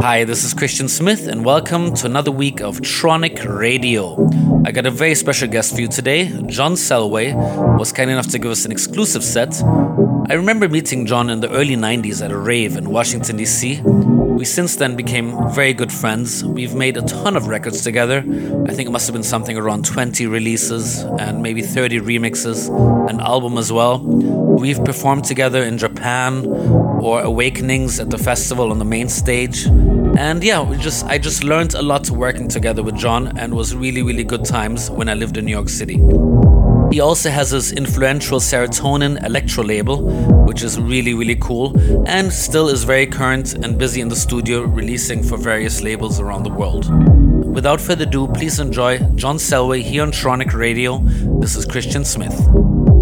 Hi, this is Christian Smith, and welcome to another week of Tronic Radio. I got a very special guest for you today. John Selway was kind enough to give us an exclusive set. I remember meeting John in the early 90s at a rave in Washington, D.C. We since then became very good friends. We've made a ton of records together. I think it must have been something around 20 releases and maybe 30 remixes, an album as well. We've performed together in Japan or Awakenings at the festival on the main stage. And yeah, we just I just learned a lot working together with John and was really really good times when I lived in New York City. He also has his influential Serotonin electro label, which is really, really cool, and still is very current and busy in the studio releasing for various labels around the world. Without further ado, please enjoy John Selway here on Tronic Radio. This is Christian Smith.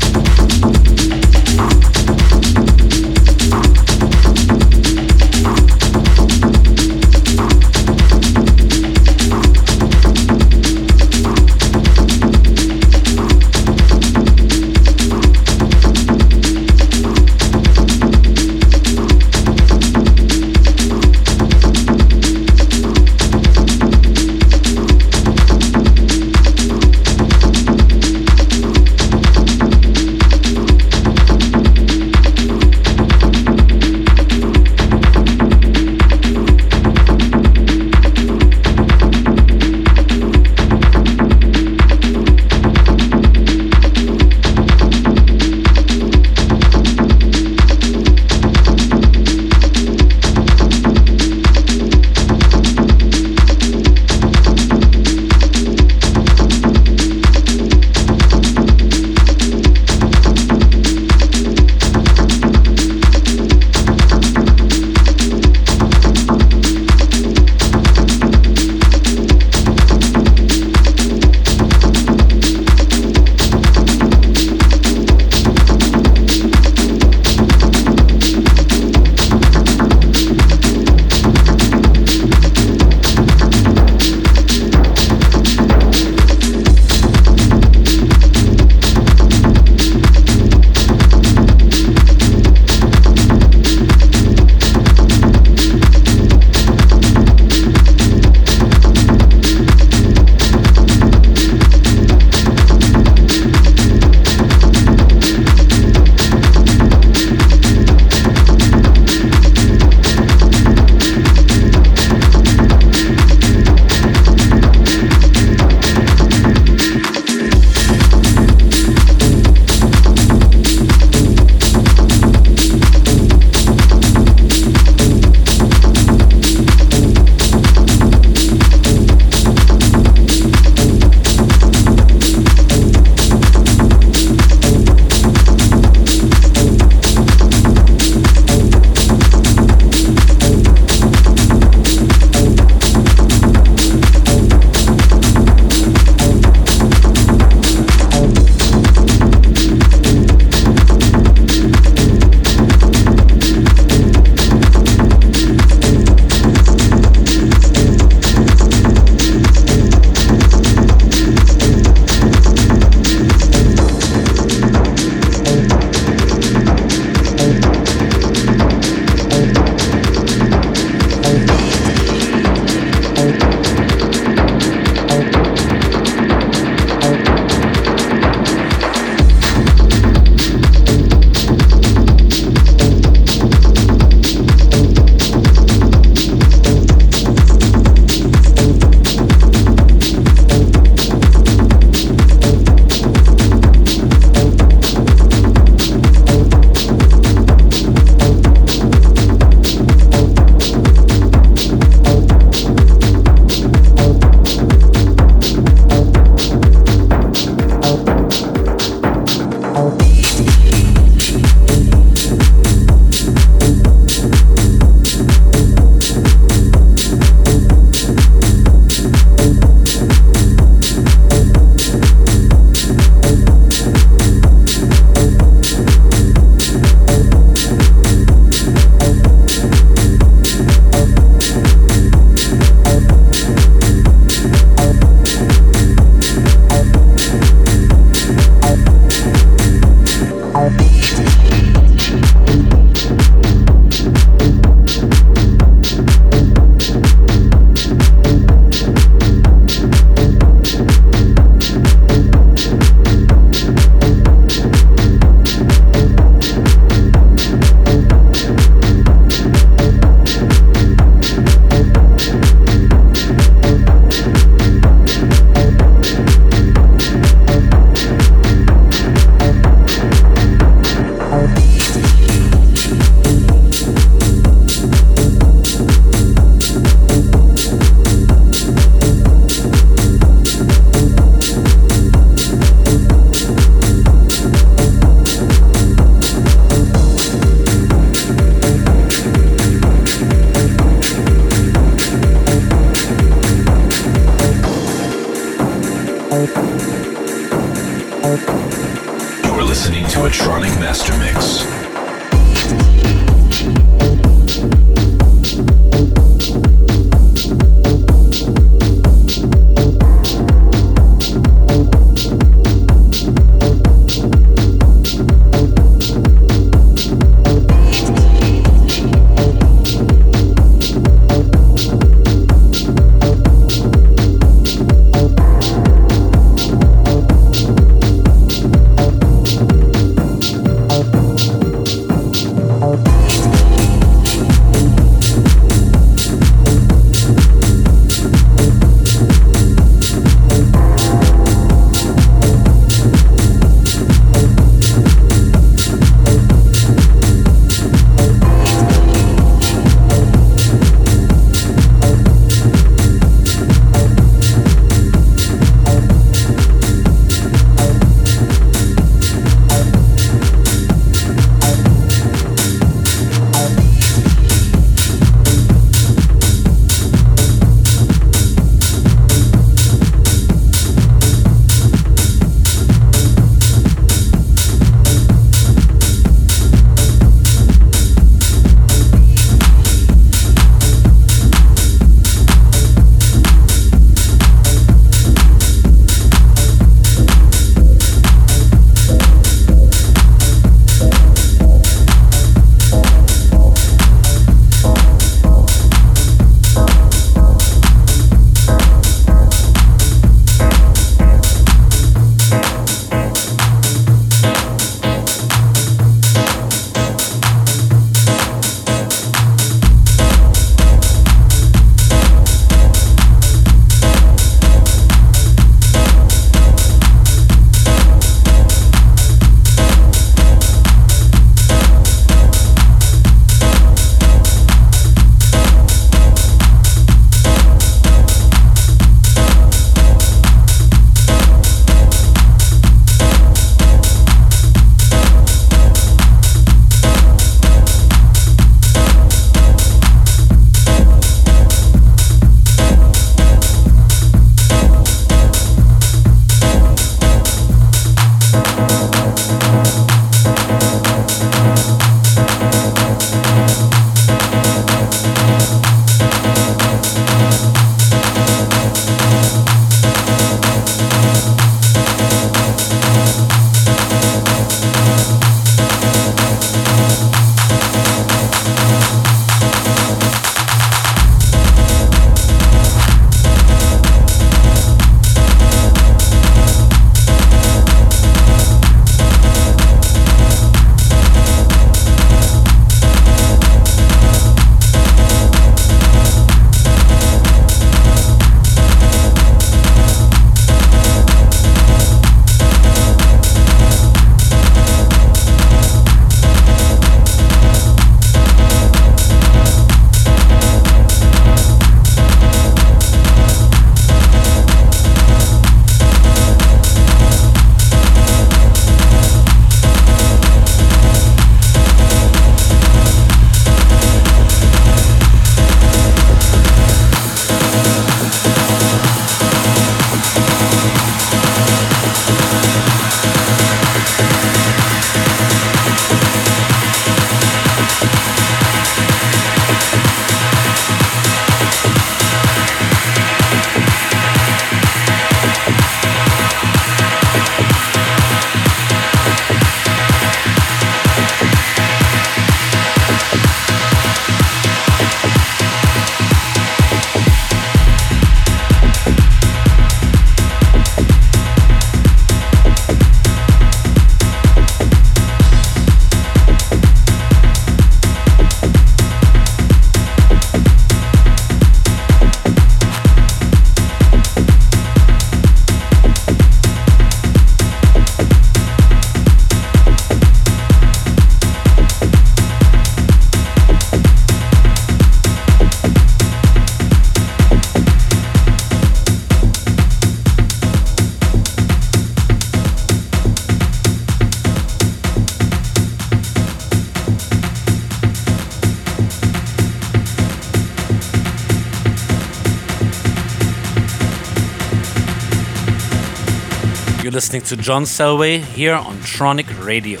Listening to John Selway here on Tronic Radio.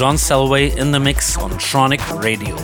John Selway in the mix on Tronic Radio.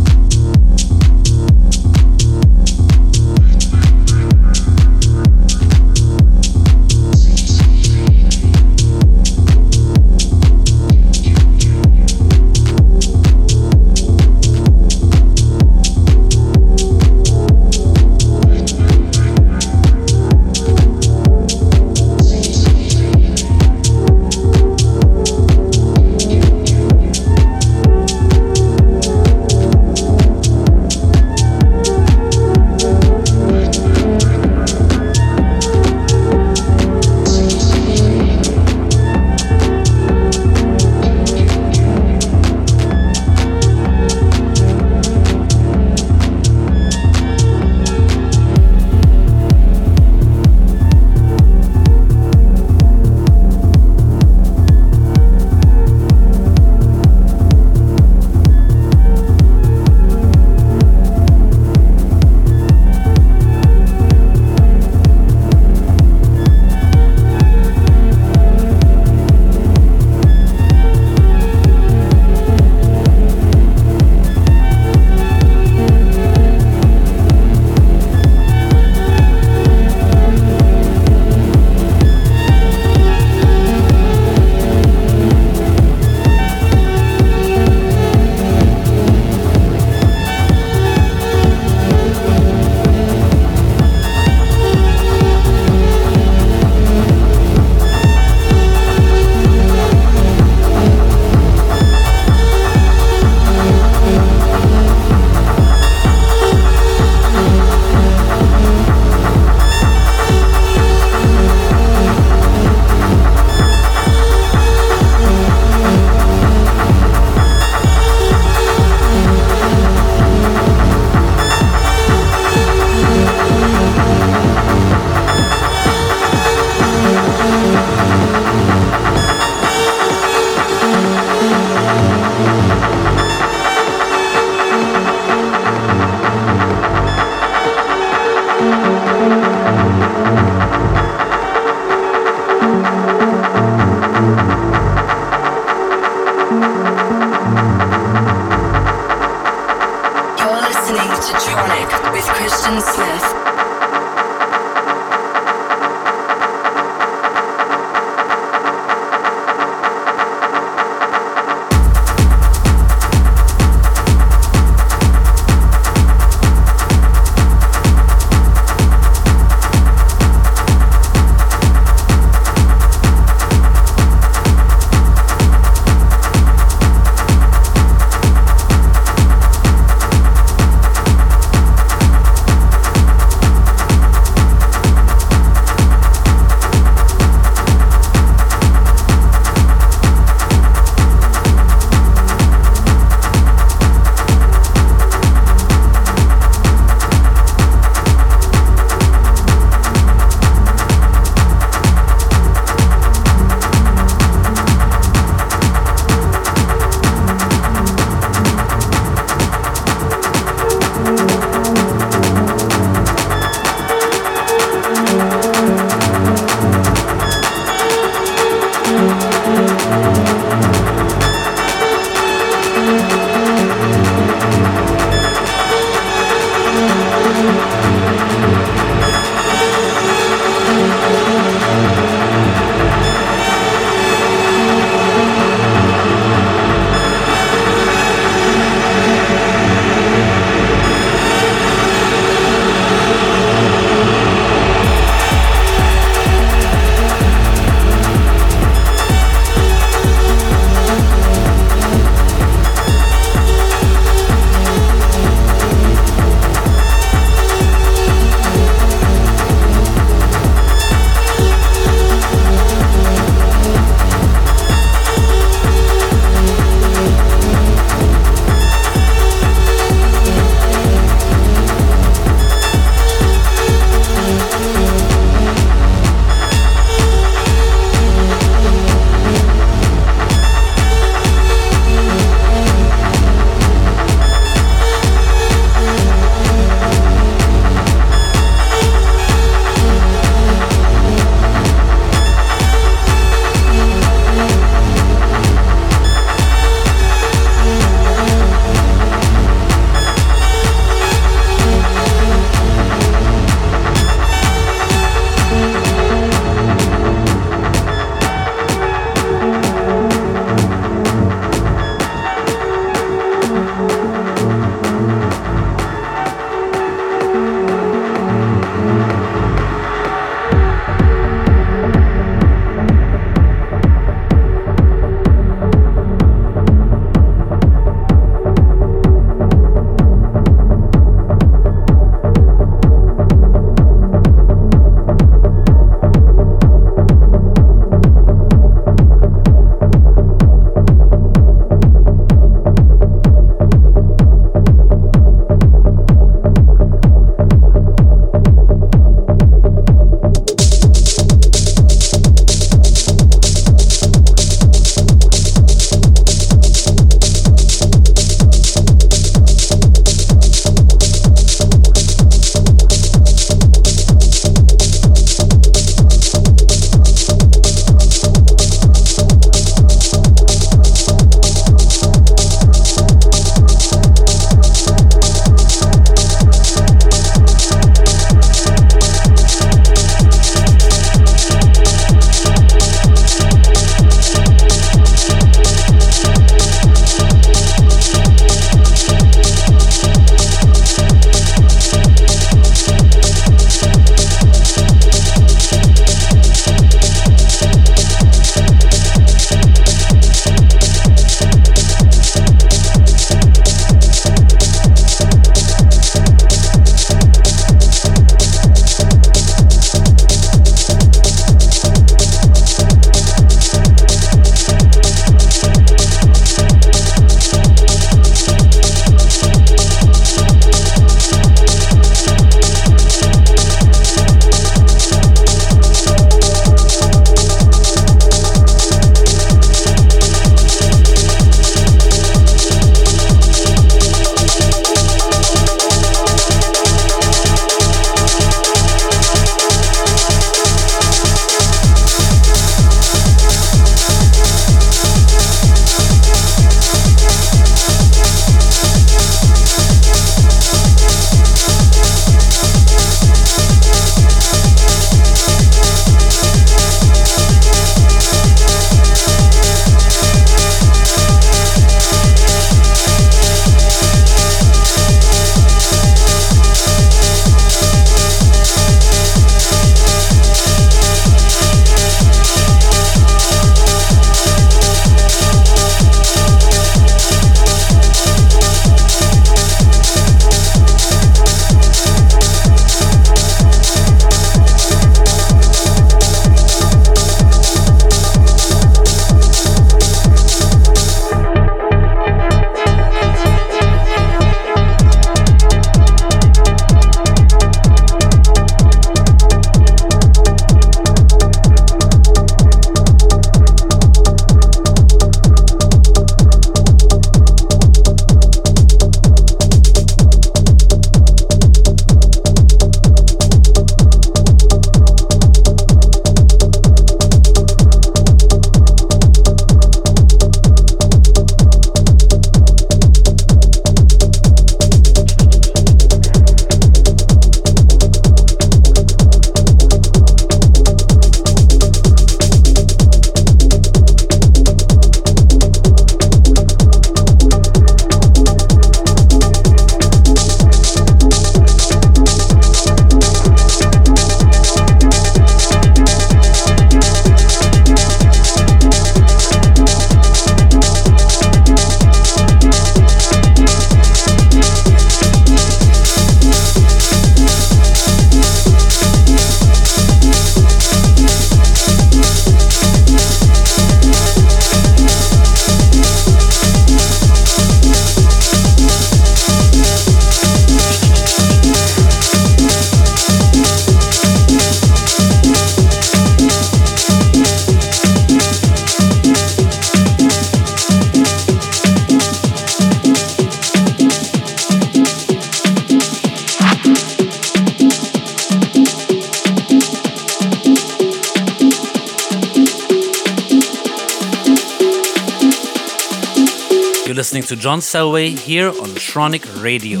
John Selway here on Tronic Radio.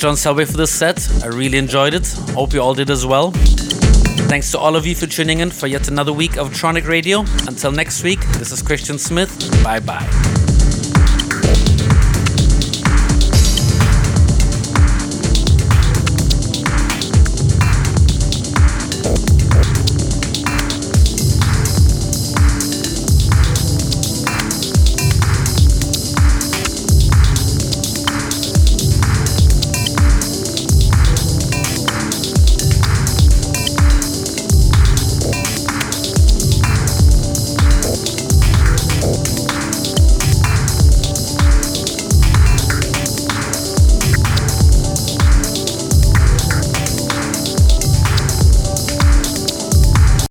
John Selway for this set. I really enjoyed it. Hope you all did as well. Thanks to all of you for tuning in for yet another week of Tronic Radio. Until next week, this is Christian Smith. Bye bye.